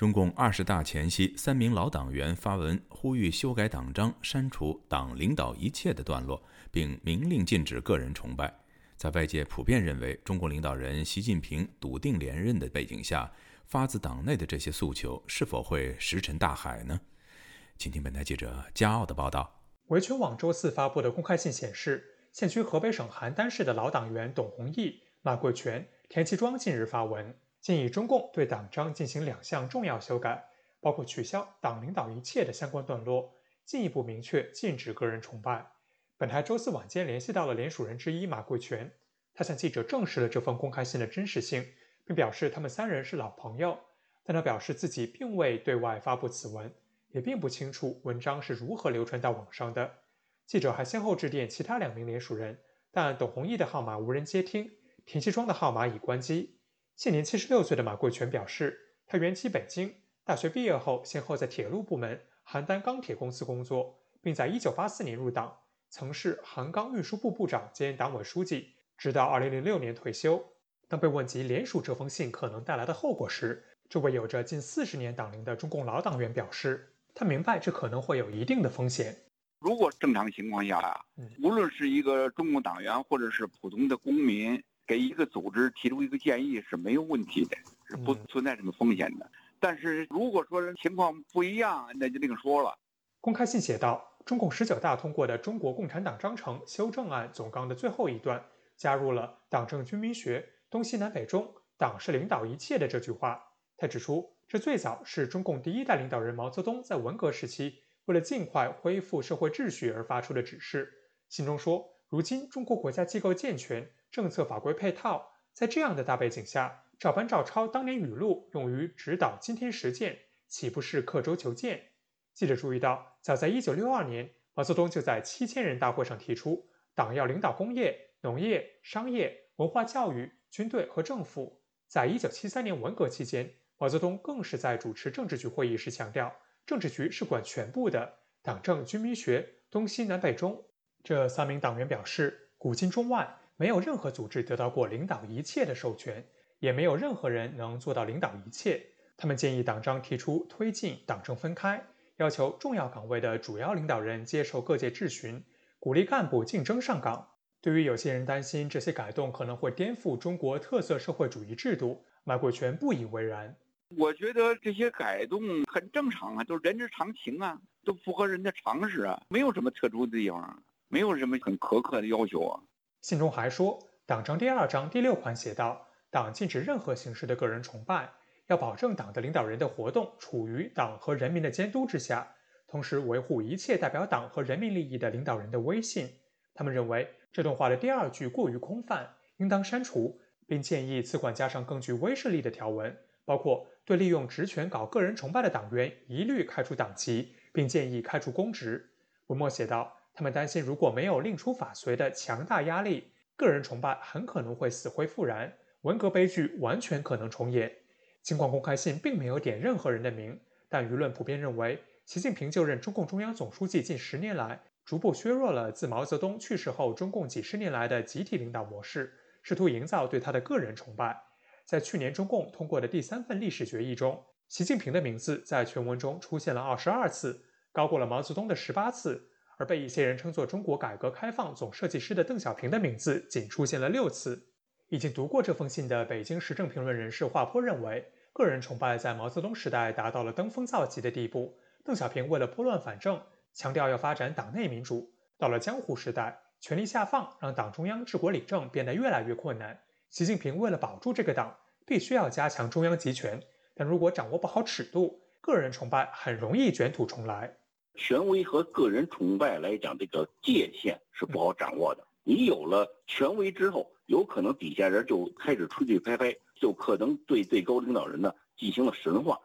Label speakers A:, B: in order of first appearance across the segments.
A: 中共二十大前夕，三名老党员发文呼吁修改党章、删除“党领导一切”的段落，并明令禁止个人崇拜。在外界普遍认为中国领导人习近平笃定连任的背景下，发自党内的这些诉求是否会石沉大海呢？请听本台记者加奥的报道。
B: 维权网周四发布的公开信显示，现居河北省邯郸市的老党员董宏毅、马贵全、田其庄近日发文。建议中共对党章进行两项重要修改，包括取消“党领导一切”的相关段落，进一步明确禁止个人崇拜。本台周四晚间联系到了联署人之一马贵全，他向记者证实了这封公开信的真实性，并表示他们三人是老朋友，但他表示自己并未对外发布此文，也并不清楚文章是如何流传到网上的。记者还先后致电其他两名联署人，但董宏毅的号码无人接听，田西庄的号码已关机。现年七十六岁的马贵全表示，他原籍北京，大学毕业后先后在铁路部门邯郸钢铁公司工作，并在一九八四年入党，曾是邯钢运输部部长兼党委书记，直到二零零六年退休。当被问及联署这封信可能带来的后果时，这位有着近四十年党龄的中共老党员表示，他明白这可能会有一定的风险。
C: 如果正常情况下啊，无论是一个中共党员或者是普通的公民。给一个组织提出一个建议是没有问题的，是不存在什么风险的。但是如果说情况不一样，那就另说了。
B: 公开信写道：中共十九大通过的《中国共产党章程修正案》总纲的最后一段，加入了“党政军民学，东西南北中，党是领导一切”的这句话。他指出，这最早是中共第一代领导人毛泽东在文革时期为了尽快恢复社会秩序而发出的指示。信中说，如今中国国家机构健全。政策法规配套，在这样的大背景下，照搬照抄当年语录用于指导今天实践，岂不是刻舟求剑？记者注意到，早在1962年，毛泽东就在七千人大会上提出，党要领导工业、农业、商业、文化教育、军队和政府。在1973年文革期间，毛泽东更是在主持政治局会议时强调，政治局是管全部的，党政军民学，东西南北中。这三名党员表示，古今中外。没有任何组织得到过领导一切的授权，也没有任何人能做到领导一切。他们建议党章提出推进党政分开，要求重要岗位的主要领导人接受各界质询，鼓励干部竞争上岗。对于有些人担心这些改动可能会颠覆中国特色社会主义制度，马国权不以为然。
C: 我觉得这些改动很正常啊，都人之常情啊，都符合人的常识啊，没有什么特殊的地方，没有什么很苛刻的要求啊。
B: 信中还说，党章第二章第六款写道：“党禁止任何形式的个人崇拜，要保证党的领导人的活动处于党和人民的监督之下，同时维护一切代表党和人民利益的领导人的威信。”他们认为这段话的第二句过于空泛，应当删除，并建议此款加上更具威慑力的条文，包括对利用职权搞个人崇拜的党员一律开除党籍，并建议开除公职。文末写道。他们担心，如果没有令出法随的强大压力，个人崇拜很可能会死灰复燃，文革悲剧完全可能重演。尽管公开信并没有点任何人的名，但舆论普遍认为，习近平就任中共中央总书记近十年来，逐步削弱了自毛泽东去世后中共几十年来的集体领导模式，试图营造对他的个人崇拜。在去年中共通过的第三份历史决议中，习近平的名字在全文中出现了二十二次，高过了毛泽东的十八次。而被一些人称作中国改革开放总设计师的邓小平的名字仅出现了六次。已经读过这封信的北京时政评论人士华坡认为，个人崇拜在毛泽东时代达到了登峰造极的地步。邓小平为了拨乱反正，强调要发展党内民主；到了江湖时代，权力下放让党中央治国理政变得越来越困难。习近平为了保住这个党，必须要加强中央集权，但如果掌握不好尺度，个人崇拜很容易卷土重来。
D: 权威和个人崇拜来讲，这个界限是不好掌握的。你有了权威之后，有可能底下人就开始吹吹拍拍，就可能对最高领导人呢进行了神话。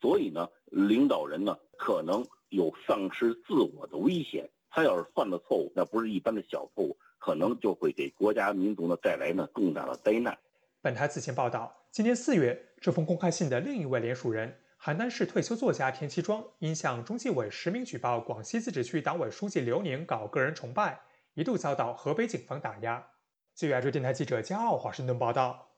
D: 所以呢，领导人呢可能有丧失自我的危险。他要是犯了错误，那不是一般的小错误，可能就会给国家民族呢带来呢重大的灾难。
B: 本台此前报道，今年四月，这封公开信的另一位联署人。邯郸市退休作家田七庄因向中纪委实名举报广西自治区党委书记刘宁搞个人崇拜，一度遭到河北警方打压。据亚洲电台记者加奥华盛顿报道。